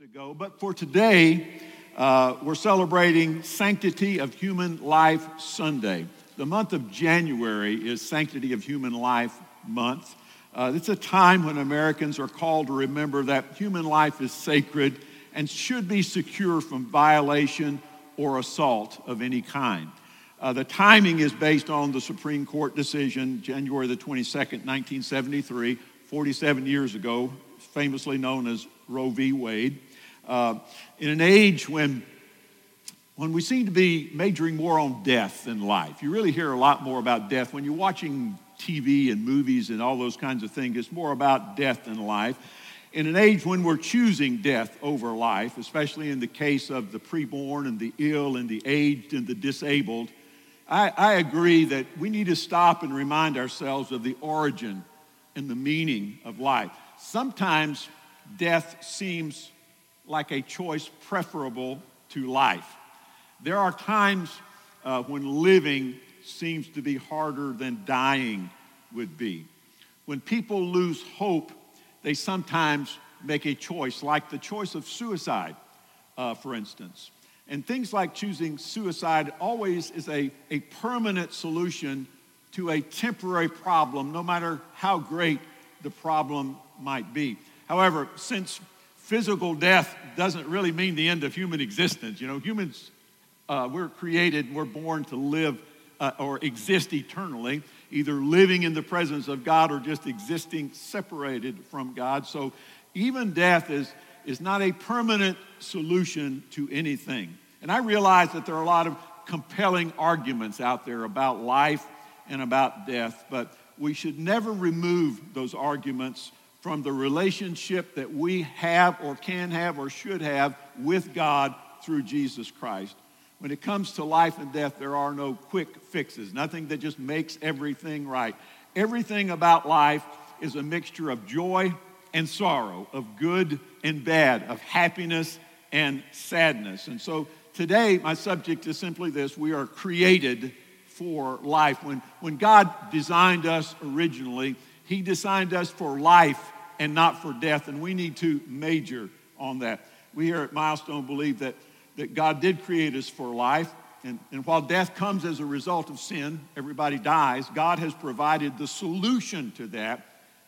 to go. But for today, uh, we're celebrating Sanctity of Human Life Sunday. The month of January is Sanctity of Human Life Month. Uh, it's a time when Americans are called to remember that human life is sacred and should be secure from violation or assault of any kind. Uh, the timing is based on the Supreme Court decision, January the 22nd, 1973, 47 years ago, famously known as Roe v. Wade. Uh, in an age when, when we seem to be majoring more on death than life, you really hear a lot more about death. When you're watching TV and movies and all those kinds of things, it's more about death than life. In an age when we're choosing death over life, especially in the case of the preborn and the ill and the aged and the disabled, I, I agree that we need to stop and remind ourselves of the origin and the meaning of life. Sometimes death seems like a choice preferable to life. There are times uh, when living seems to be harder than dying would be. When people lose hope, they sometimes make a choice, like the choice of suicide, uh, for instance. And things like choosing suicide always is a, a permanent solution to a temporary problem, no matter how great the problem might be. However, since physical death doesn't really mean the end of human existence, you know, humans, uh, we're created, we're born to live uh, or exist eternally, either living in the presence of God or just existing separated from God. So even death is, is not a permanent solution to anything. And I realize that there are a lot of compelling arguments out there about life and about death, but we should never remove those arguments from the relationship that we have or can have or should have with God through Jesus Christ. When it comes to life and death, there are no quick fixes, nothing that just makes everything right. Everything about life is a mixture of joy and sorrow, of good and bad, of happiness and sadness. And so today, my subject is simply this we are created for life. When, when God designed us originally, He designed us for life and not for death. And we need to major on that. We here at Milestone believe that, that God did create us for life. And, and while death comes as a result of sin, everybody dies, God has provided the solution to that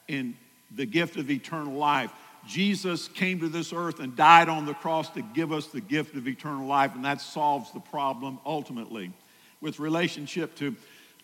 in the gift of eternal life. Jesus came to this earth and died on the cross to give us the gift of eternal life, and that solves the problem ultimately. With relationship to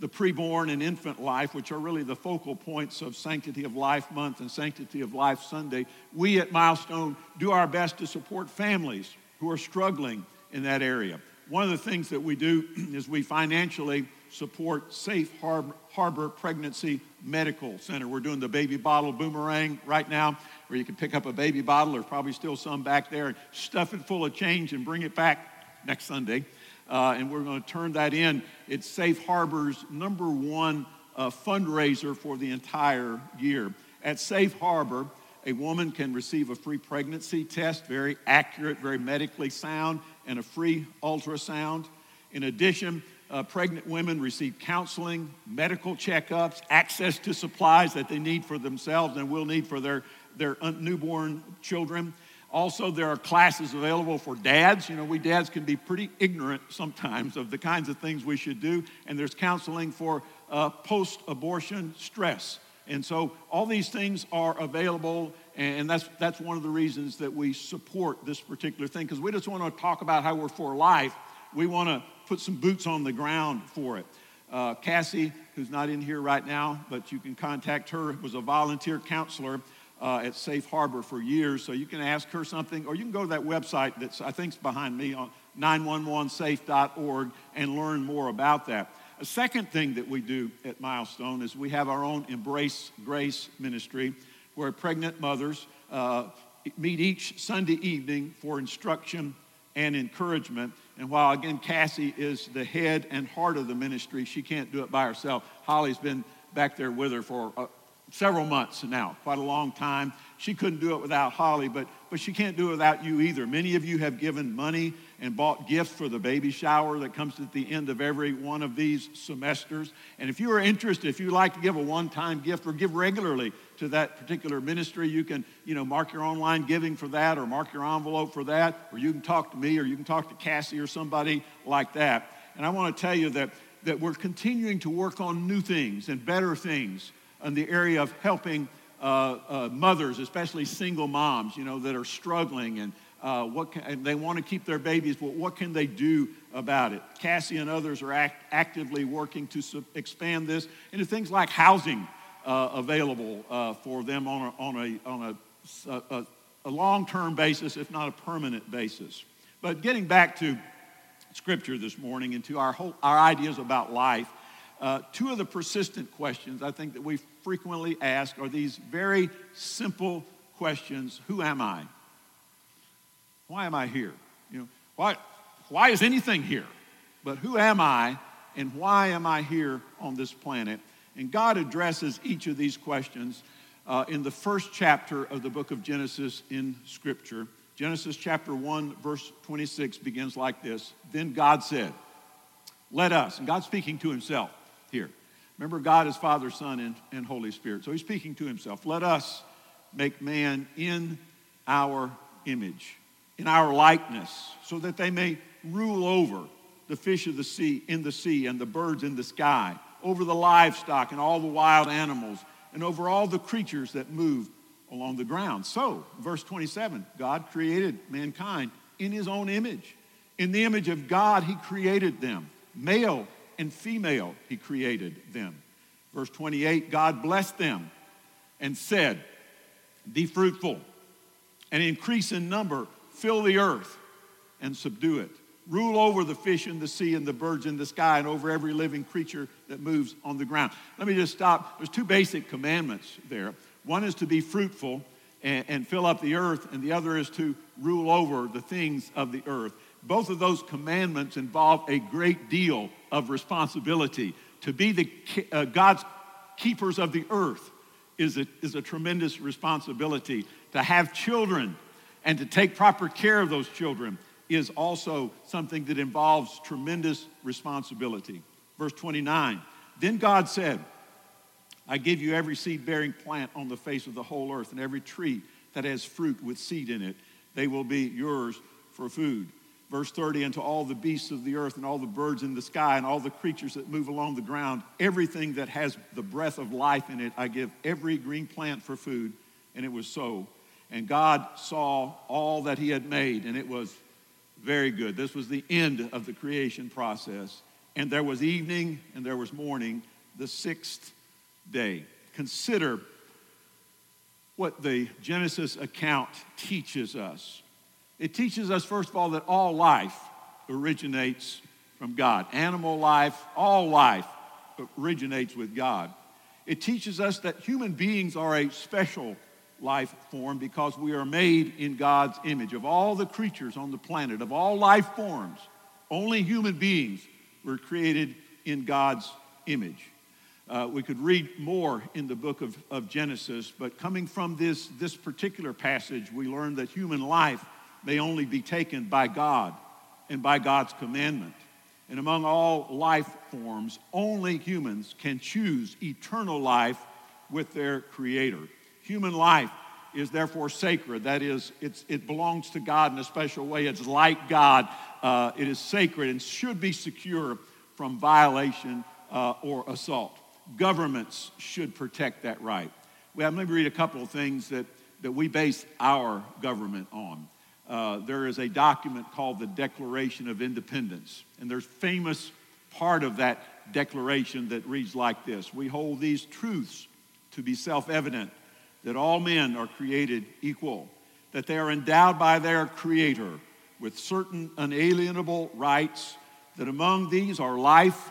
the preborn and infant life, which are really the focal points of Sanctity of Life Month and Sanctity of Life Sunday, we at Milestone do our best to support families who are struggling in that area. One of the things that we do is we financially support Safe Harbor, Pregnancy Medical Center. We're doing the baby bottle boomerang right now, where you can pick up a baby bottle, there's probably still some back there, and stuff it full of change and bring it back next Sunday uh, and we're going to turn that in. It's Safe Harbor's number one uh, fundraiser for the entire year. At Safe Harbor, a woman can receive a free pregnancy test, very accurate, very medically sound, and a free ultrasound. In addition, uh, pregnant women receive counseling, medical checkups, access to supplies that they need for themselves and will need for their, their newborn children. Also, there are classes available for dads. You know, we dads can be pretty ignorant sometimes of the kinds of things we should do. And there's counseling for uh, post abortion stress. And so, all these things are available. And that's, that's one of the reasons that we support this particular thing, because we just want to talk about how we're for life. We want to put some boots on the ground for it. Uh, Cassie, who's not in here right now, but you can contact her, was a volunteer counselor uh, at Safe Harbor for years, so you can ask her something, or you can go to that website that's I think's behind me on 911safe.org and learn more about that. A second thing that we do at Milestone is we have our own Embrace Grace ministry, where pregnant mothers uh, meet each Sunday evening for instruction and encouragement. And while again Cassie is the head and heart of the ministry, she can't do it by herself. Holly's been back there with her for uh, several months now, quite a long time. She couldn't do it without Holly, but, but she can't do it without you either. Many of you have given money and bought gifts for the baby shower that comes at the end of every one of these semesters. And if you are interested, if you'd like to give a one-time gift or give regularly to that particular ministry, you can, you know, mark your online giving for that or mark your envelope for that, or you can talk to me or you can talk to Cassie or somebody like that. And I want to tell you that, that we're continuing to work on new things and better things in the area of helping uh, uh, mothers, especially single moms, you know, that are struggling and uh, what can, and they want to keep their babies, but what can they do about it? Cassie and others are act, actively working to expand this into things like housing uh, available uh, for them on a, on a, on a, a, a long-term basis, if not a permanent basis. But getting back to Scripture this morning and to our, whole, our ideas about life, uh, two of the persistent questions I think that we frequently ask are these very simple questions Who am I? Why am I here? You know, why, why is anything here? But who am I and why am I here on this planet? And God addresses each of these questions uh, in the first chapter of the book of Genesis in Scripture. Genesis chapter 1, verse 26 begins like this Then God said, Let us, and God's speaking to himself, here. Remember, God is Father, Son, and, and Holy Spirit. So he's speaking to himself. Let us make man in our image, in our likeness, so that they may rule over the fish of the sea, in the sea, and the birds in the sky, over the livestock and all the wild animals, and over all the creatures that move along the ground. So, verse 27, God created mankind in his own image. In the image of God, he created them. Male and female, he created them. Verse 28 God blessed them and said, Be fruitful and increase in number, fill the earth and subdue it. Rule over the fish in the sea and the birds in the sky and over every living creature that moves on the ground. Let me just stop. There's two basic commandments there. One is to be fruitful and, and fill up the earth, and the other is to rule over the things of the earth. Both of those commandments involve a great deal of responsibility. To be the uh, God's keepers of the earth is a, is a tremendous responsibility. To have children and to take proper care of those children is also something that involves tremendous responsibility. Verse 29 Then God said, I give you every seed bearing plant on the face of the whole earth and every tree that has fruit with seed in it. They will be yours for food. Verse 30, and to all the beasts of the earth and all the birds in the sky and all the creatures that move along the ground, everything that has the breath of life in it, I give every green plant for food. And it was so. And God saw all that he had made, and it was very good. This was the end of the creation process. And there was evening and there was morning, the sixth day. Consider what the Genesis account teaches us. It teaches us, first of all, that all life originates from God. Animal life, all life originates with God. It teaches us that human beings are a special life form because we are made in God's image. Of all the creatures on the planet, of all life forms, only human beings were created in God's image. Uh, we could read more in the book of, of Genesis, but coming from this, this particular passage, we learn that human life may only be taken by God and by God's commandment. And among all life forms, only humans can choose eternal life with their Creator. Human life is therefore sacred. That is, it belongs to God in a special way. It's like God. Uh, it is sacred and should be secure from violation uh, or assault. Governments should protect that right. Well, let me read a couple of things that, that we base our government on uh, there is a document called the Declaration of Independence. And there's famous part of that declaration that reads like this We hold these truths to be self evident that all men are created equal, that they are endowed by their Creator with certain unalienable rights, that among these are life,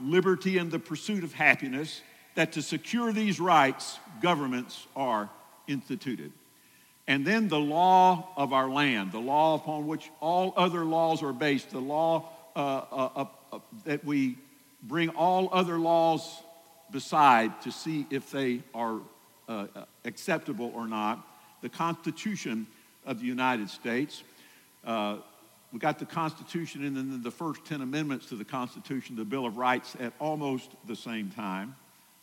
liberty, and the pursuit of happiness, that to secure these rights, governments are instituted. And then the law of our land, the law upon which all other laws are based, the law uh, uh, uh, uh, that we bring all other laws beside to see if they are uh, uh, acceptable or not. the Constitution of the United States. We got the Constitution and then the first 10 amendments to the Constitution, the Bill of Rights, at almost the same time.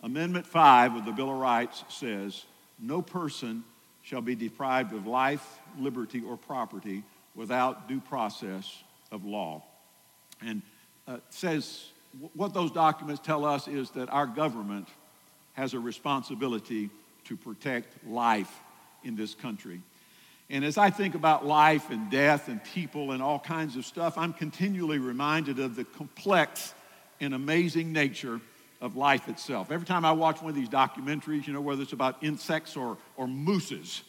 Amendment 5 of the Bill of Rights says, No person shall be deprived of life, liberty, or property without due process of law. And uh, says what those documents tell us is that our government has a responsibility to protect life in this country. And as I think about life and death and people and all kinds of stuff, I'm continually reminded of the complex and amazing nature of life itself. Every time I watch one of these documentaries, you know, whether it's about insects or, or mooses,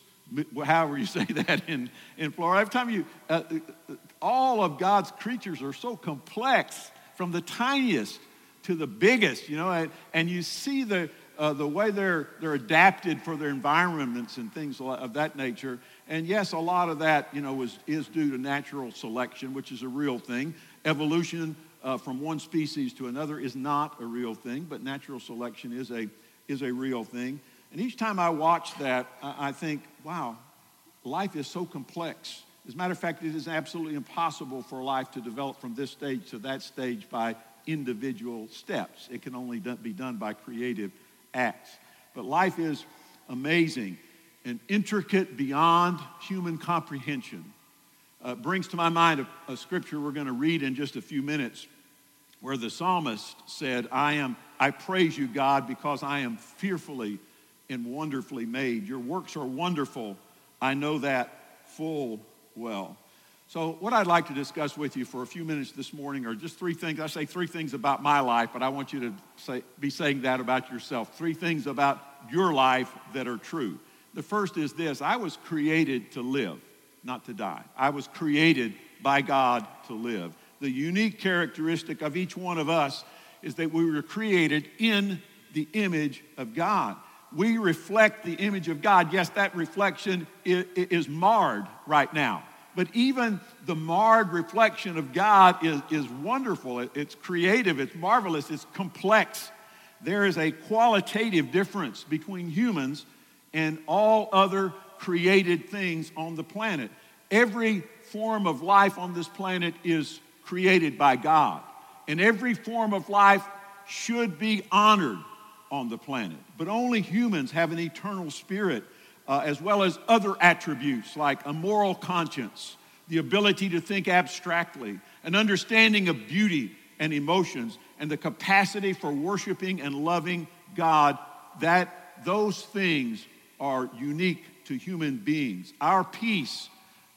however you say that in, in Florida, every time you, uh, uh, all of God's creatures are so complex from the tiniest to the biggest, you know, and, and you see the, uh, the way they're, they're adapted for their environments and things of that nature. And yes, a lot of that, you know, is, is due to natural selection, which is a real thing. Evolution uh, from one species to another is not a real thing, but natural selection is a, is a real thing. And each time I watch that, I, I think, wow, life is so complex. As a matter of fact, it is absolutely impossible for life to develop from this stage to that stage by individual steps. It can only be done by creative acts. But life is amazing and intricate beyond human comprehension uh, brings to my mind a, a scripture we're going to read in just a few minutes where the psalmist said, I am, I praise you, God, because I am fearfully and wonderfully made. Your works are wonderful. I know that full well. So, what I'd like to discuss with you for a few minutes this morning are just three things. I say three things about my life, but I want you to say, be saying that about yourself. Three things about your life that are true. The first is this I was created to live not to die. I was created by God to live. The unique characteristic of each one of us is that we were created in the image of God. We reflect the image of God. Yes, that reflection is marred right now. But even the marred reflection of God is, is wonderful. It's creative, it's marvelous, it's complex. There is a qualitative difference between humans and all other created things on the planet. Every form of life on this planet is created by God, and every form of life should be honored on the planet. But only humans have an eternal spirit, uh, as well as other attributes like a moral conscience, the ability to think abstractly, an understanding of beauty and emotions, and the capacity for worshiping and loving God. That those things are unique to human beings. Our peace,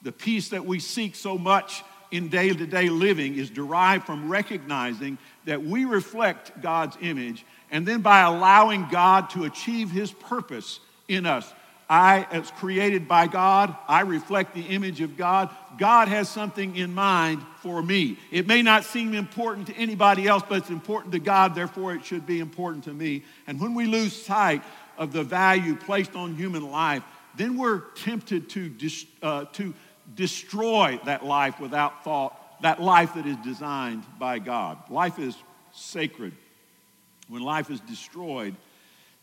the peace that we seek so much in day to day living, is derived from recognizing that we reflect God's image and then by allowing God to achieve his purpose in us. I, as created by God, I reflect the image of God. God has something in mind for me. It may not seem important to anybody else, but it's important to God, therefore, it should be important to me. And when we lose sight of the value placed on human life, then we're tempted to, dis, uh, to destroy that life without thought, that life that is designed by God. Life is sacred. When life is destroyed,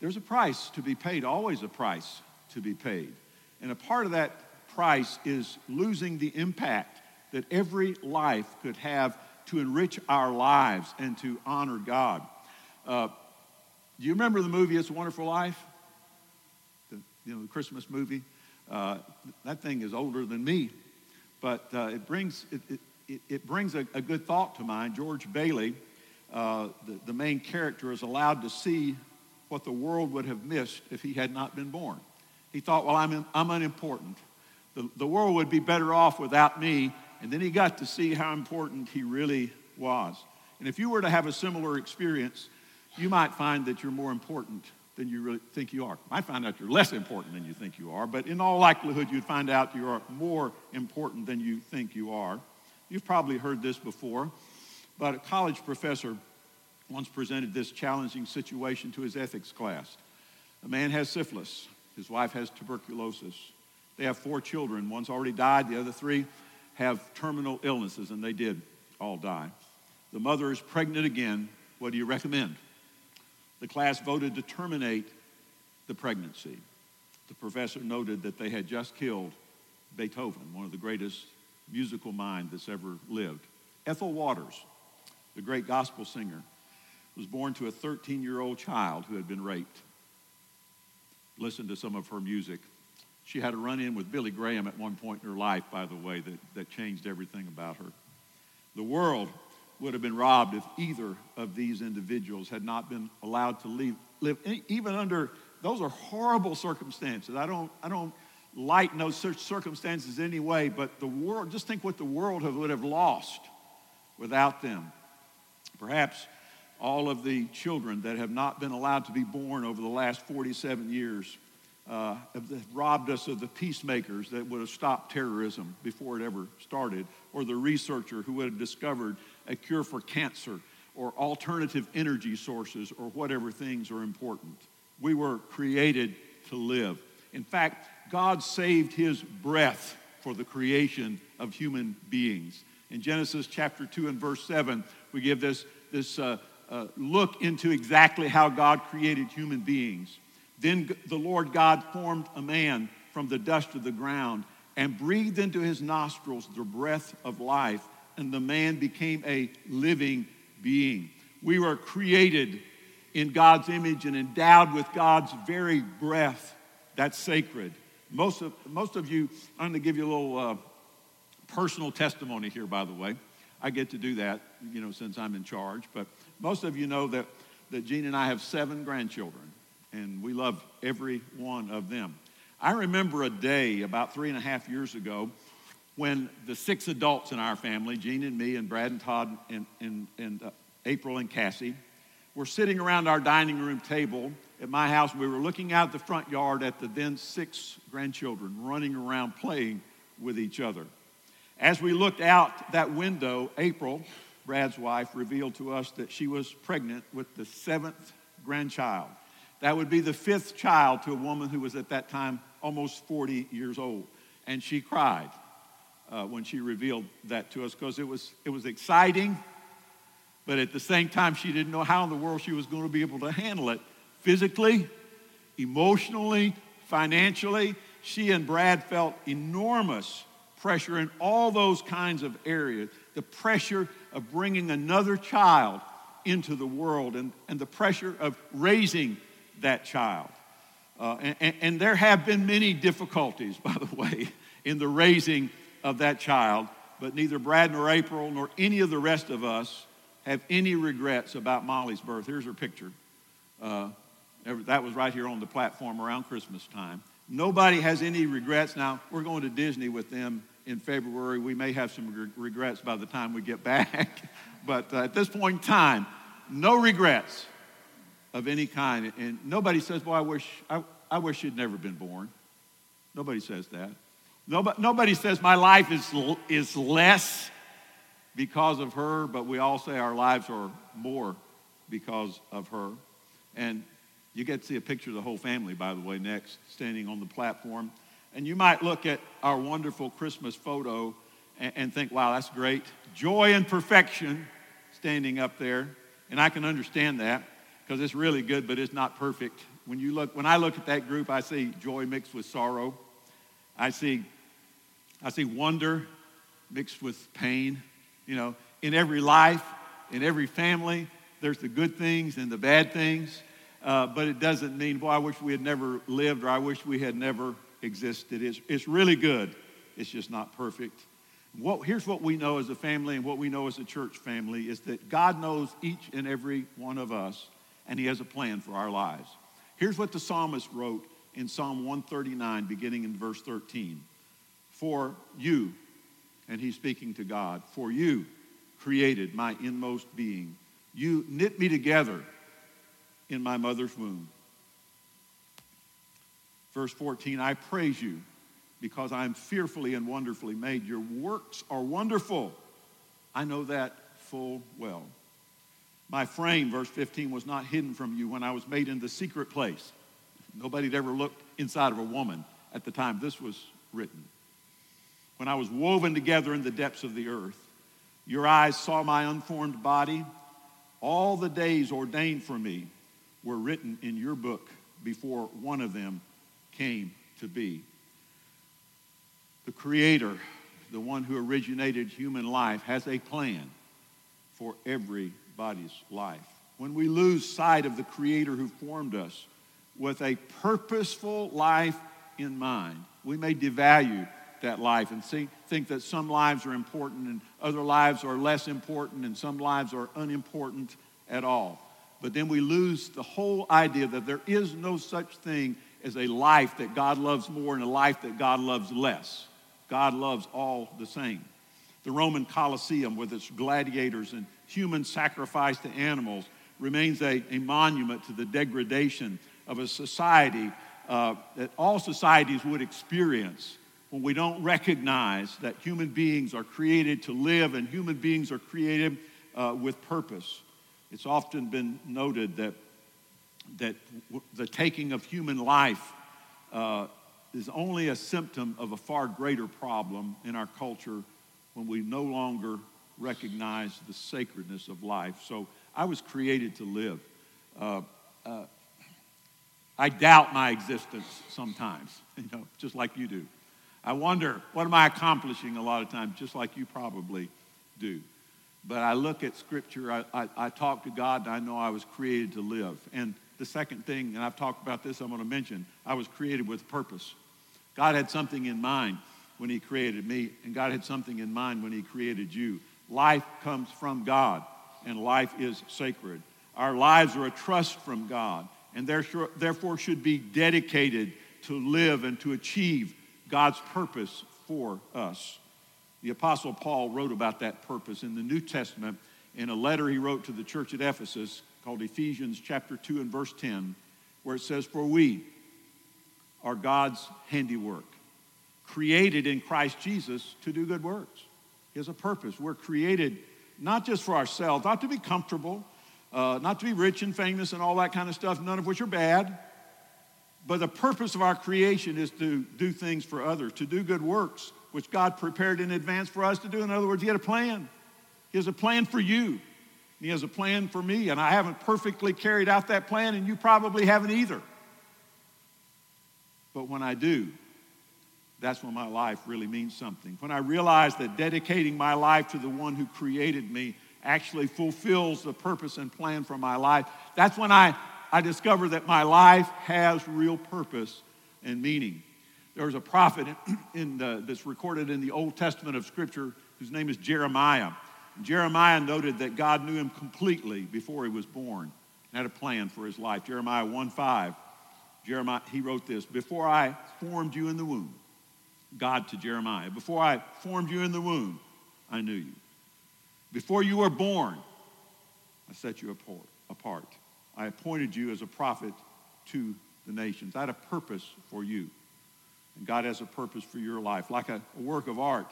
there's a price to be paid, always a price to be paid. And a part of that price is losing the impact that every life could have to enrich our lives and to honor God. Uh, do you remember the movie It's a Wonderful Life? You know, the Christmas movie. Uh, that thing is older than me, but uh, it brings, it, it, it brings a, a, good thought to mind. George Bailey, uh, the, the main character, is allowed to see what the world would have missed if he had not been born. He thought, well, I'm, I'm unimportant. The, the world would be better off without me. And then he got to see how important he really was. And if you were to have a similar experience, you might find that you're more important than you really think you are. You might find out you're less important than you think you are, but in all likelihood, you'd find out you are more important than you think you are. You've probably heard this before, but a college professor once presented this challenging situation to his ethics class. A man has syphilis, his wife has tuberculosis. They have four children. One's already died, the other three have terminal illnesses, and they did all die. The mother is pregnant again. What do you recommend? The class voted to terminate the pregnancy, the professor noted that they had just killed Beethoven, one of the greatest musical minds that's ever lived. Ethel Waters, the great gospel singer, was born to a 13 year old child who had been raped. Listen to some of her music. She had a run in with Billy Graham at one point in her life, by the way, that, that changed everything about her. The world would have been robbed if either of these individuals had not been allowed to leave, live, even under those are horrible circumstances. I don't, I don't lighten those circumstances anyway, but the world, just think what the world would have lost without them. Perhaps all of the children that have not been allowed to be born over the last 47 years uh, have robbed us of the peacemakers that would have stopped terrorism before it ever started, or the researcher who would have discovered a cure for cancer, or alternative energy sources, or whatever things are important. We were created to live. In fact, God saved his breath for the creation of human beings. In Genesis chapter 2 and verse 7, we give this, this uh, uh, look into exactly how God created human beings. Then the Lord God formed a man from the dust of the ground and breathed into his nostrils the breath of life, and the man became a living being. We were created in God's image and endowed with God's very breath. That's sacred. Most of, most of you, I'm going to give you a little uh, personal testimony here, by the way. I get to do that, you know, since I'm in charge. But most of you know that, that Jean and I have seven grandchildren and we love every one of them. I remember a day about three and a half years ago when the six adults in our family, Jean and me and Brad and Todd and, and, and uh, April and Cassie, were sitting around our dining room table at my house. We were looking out the front yard at the then six grandchildren running around playing with each other. As we looked out that window, April, Brad's wife, revealed to us that she was pregnant with the seventh grandchild. That would be the fifth child to a woman who was at that time almost 40 years old. And she cried uh, when she revealed that to us because it was, it was exciting, but at the same time, she didn't know how in the world she was going to be able to handle it physically, emotionally, financially. She and Brad felt enormous pressure in all those kinds of areas. The pressure of bringing another child into the world and, and the pressure of raising that child. Uh, and, and there have been many difficulties, by the way, in the raising of that child, but neither Brad nor April nor any of the rest of us have any regrets about Molly's birth. Here's her picture. Uh, that was right here on the platform around Christmas time. Nobody has any regrets. Now, we're going to Disney with them in February. We may have some regrets by the time we get back. but uh, at this point in time, no regrets of any kind. And nobody says, Boy, I wish, I, I wish you'd never been born. Nobody says that. Nobody, says my life is, is less because of her, but we all say our lives are more because of her. And you get to see a picture of the whole family, by the way, next, standing on the platform. And you might look at our wonderful Christmas photo and, and think, wow, that's great. Joy and perfection standing up there. And I can understand that because it's really good, but it's not perfect. When you look, when I look at that group, I see joy mixed with sorrow. I see, I see wonder mixed with pain. You know, in every life, in every family, there's the good things and the bad things. Uh, but it doesn't mean, boy, I wish we had never lived or I wish we had never existed. It's, it's really good. It's just not perfect. What, here's what we know as a family and what we know as a church family is that God knows each and every one of us and He has a plan for our lives. Here's what the psalmist wrote in Psalm 139, beginning in verse 13 For you, and he's speaking to God, for you created my inmost being. You knit me together in my mother's womb. Verse 14, I praise you because I am fearfully and wonderfully made. Your works are wonderful. I know that full well. My frame, verse 15, was not hidden from you when I was made in the secret place. Nobody had ever looked inside of a woman at the time this was written. When I was woven together in the depths of the earth, your eyes saw my unformed body. All the days ordained for me were written in your book before one of them came to be. The Creator, the one who originated human life, has a plan for everybody's life. When we lose sight of the Creator who formed us with a purposeful life in mind, we may devalue that life and see, think that some lives are important and other lives are less important and some lives are unimportant at all. But then we lose the whole idea that there is no such thing as a life that God loves more and a life that God loves less. God loves all the same. The Roman Colosseum, with its gladiators and human sacrifice to animals, remains a, a monument to the degradation of a society uh, that all societies would experience when we don't recognize that human beings are created to live and human beings are created uh, with purpose. It's often been noted that, that the taking of human life uh, is only a symptom of a far greater problem in our culture when we no longer recognize the sacredness of life. So I was created to live. Uh, uh, I doubt my existence sometimes, you know, just like you do. I wonder, what am I accomplishing a lot of times, just like you probably do. But I look at Scripture, I, I, I, talk to God, and I know I was created to live. And the second thing, and I've talked about this, I'm going to mention, I was created with purpose. God had something in mind when He created me, and God had something in mind when He created you. Life comes from God, and life is sacred. Our lives are a trust from God, and therefore should be dedicated to live and to achieve God's purpose for us. The Apostle Paul wrote about that purpose in the New Testament in a letter he wrote to the church at Ephesus called Ephesians chapter 2 and verse 10, where it says, For we are God's handiwork, created in Christ Jesus to do good works. He has a purpose. We're created not just for ourselves, not to be comfortable, uh, not to be rich and famous and all that kind of stuff, none of which are bad. But the purpose of our creation is to do things for others, to do good works which God prepared in advance for us to do. In other words, He had a plan. He has a plan for you. He has a plan for me, and I haven't perfectly carried out that plan, and you probably haven't either. But when I do, that's when my life really means something. When I realize that dedicating my life to the one who created me actually fulfills the purpose and plan for my life, that's when I, I discover that my life has real purpose and meaning. There was a prophet in, the, that's recorded in the Old Testament of Scripture whose name is Jeremiah. Jeremiah noted that God knew him completely before he was born and had a plan for his life. Jeremiah 1 5, Jeremiah, he wrote this Before I formed you in the womb, God to Jeremiah, before I formed you in the womb, I knew you. Before you were born, I set you apart. I appointed you as a prophet to the nations. I had a purpose for you. And God has a purpose for your life, like a, a work of art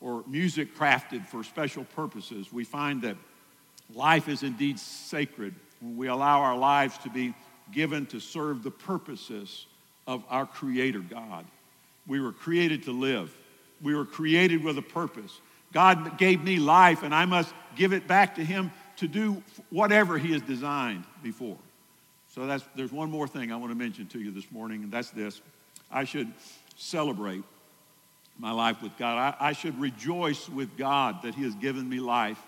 or music crafted for special purposes. We find that life is indeed sacred when we allow our lives to be given to serve the purposes of our Creator God. We were created to live, we were created with a purpose. God gave me life, and I must give it back to Him to do whatever He has designed before. So that's, there's one more thing I want to mention to you this morning, and that's this. I should celebrate my life with God. I, I should rejoice with God that He has given me life.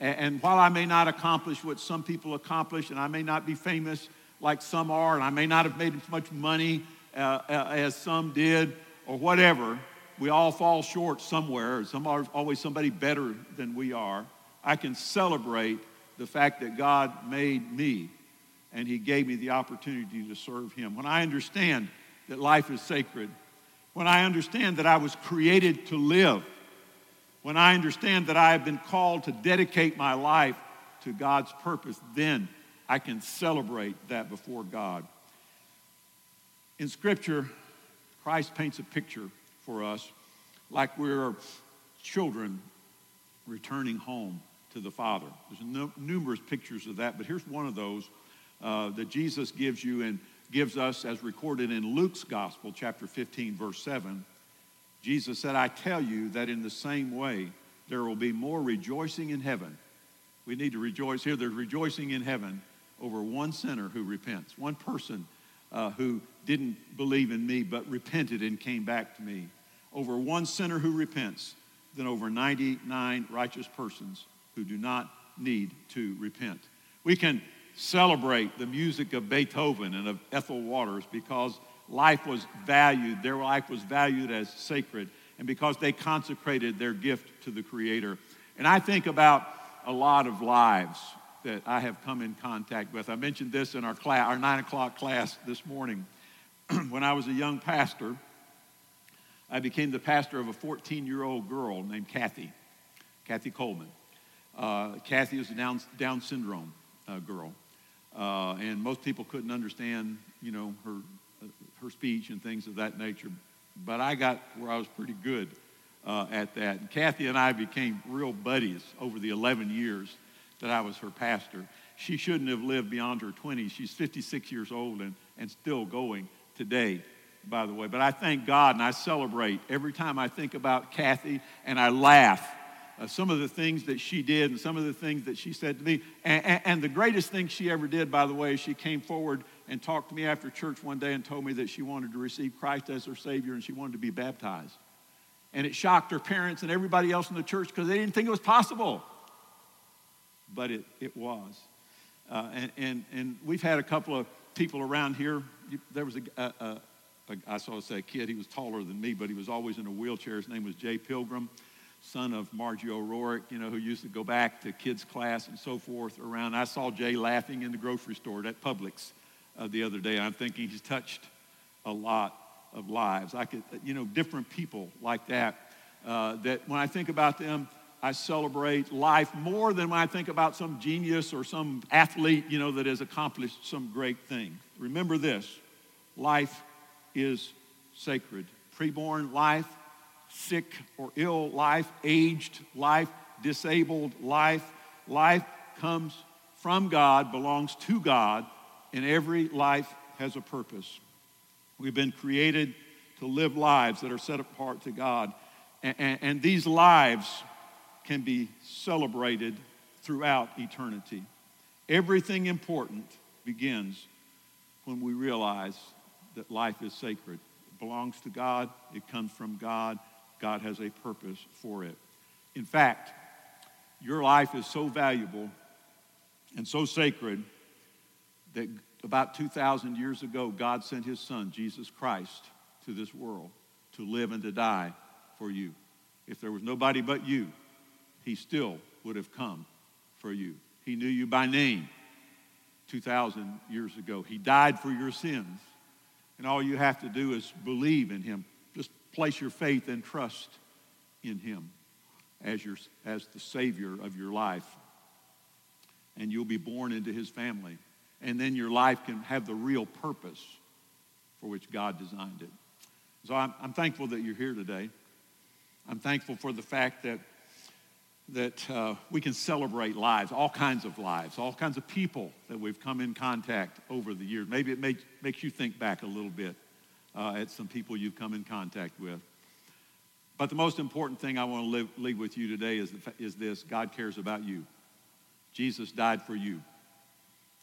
And, and while I may not accomplish what some people accomplish, and I may not be famous like some are, and I may not have made as much money uh, uh as some did, or whatever, we all fall short somewhere. Some are always somebody better than we are. I can celebrate the fact that God made me and He gave me the opportunity to serve Him. When I understand that life is sacred, when I understand that I was created to live, when I understand that I have been called to dedicate my life to God's purpose, then I can celebrate that before God. In Scripture, Christ paints a picture for us like we're children returning home to the Father. There's no, numerous pictures of that, but here's one of those uh, that Jesus gives you and gives us, as recorded in Luke's Gospel, chapter 15, verse 7, Jesus said, I tell you that in the same way, there will be more rejoicing in heaven. We need to rejoice here. There's rejoicing in heaven over one sinner who repents, one person uh, who didn't believe in me, but repented and came back to me. Over one sinner who repents than over 99 righteous persons who do not need to repent. We can celebrate the music of Beethoven and of Ethel Waters because life was valued, their life was valued as sacred, and because they consecrated their gift to the Creator. And I think about a lot of lives that I have come in contact with. I mentioned this in our class, our nine o'clock class this morning. when I was a young pastor, I became the pastor of a 14 year old girl named Kathy, Kathy Coleman. Uh, Kathy is a Down, Down syndrome uh, girl, uh, and most people couldn't understand, you know, her, uh, her speech and things of that nature. But I got where I was pretty good uh, at that. And Kathy and I became real buddies over the 11 years that I was her pastor. She shouldn't have lived beyond her 20s. She's 56 years old and, and still going today, by the way. But I thank God and I celebrate every time I think about Kathy and I laugh. Uh, some of the things that she did and some of the things that she said to me. And, and, and the greatest thing she ever did, by the way, she came forward and talked to me after church one day and told me that she wanted to receive Christ as her Savior and she wanted to be baptized. And it shocked her parents and everybody else in the church because they didn't think it was possible. But it, it was. Uh, and, and, and we've had a couple of people around here. There was a, a, I saw say a kid, he was taller than me, but he was always in a wheelchair. His name was Jay Pilgrim, son of Margie O'Rourke, you know, who used to go back to kids' class and so forth around. I saw Jay laughing in the grocery store at Publix uh, the other day. I'm thinking he's touched a lot of lives. I could, you know, different people like that, uh, that when I think about them, I celebrate life more than when I think about some genius or some athlete, you know, that has accomplished some great thing. Remember this life is sacred. Preborn life, sick or ill life, aged life, disabled life. Life comes from God, belongs to God, and every life has a purpose. We've been created to live lives that are set apart to God. And, and, and these lives can be celebrated throughout eternity. Everything important begins when we realize that life is sacred. It belongs to God, it comes from God, God has a purpose for it. In fact, your life is so valuable and so sacred that about 2,000 years ago, God sent his son, Jesus Christ, to this world to live and to die for you. If there was nobody but you, he still would have come for you. He knew you by name 2,000 years ago. He died for your sins. And all you have to do is believe in him. Just place your faith and trust in him as, your, as the Savior of your life. And you'll be born into his family. And then your life can have the real purpose for which God designed it. So I'm, I'm thankful that you're here today. I'm thankful for the fact that that uh, we can celebrate lives, all kinds of lives, all kinds of people that we've come in contact over the years. Maybe it make, makes you think back a little bit uh, at some people you've come in contact with. But the most important thing I want to live, leave with you today is, the, is this God cares about you. Jesus died for you,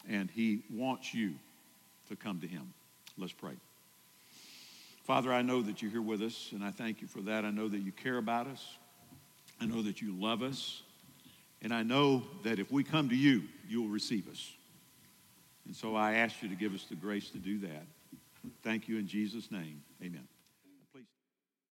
and he wants you to come to him. Let's pray. Father, I know that you're here with us, and I thank you for that. I know that you care about us. I know that you love us. And I know that if we come to you, you'll receive us. And so I ask you to give us the grace to do that. Thank you in Jesus' name. Amen.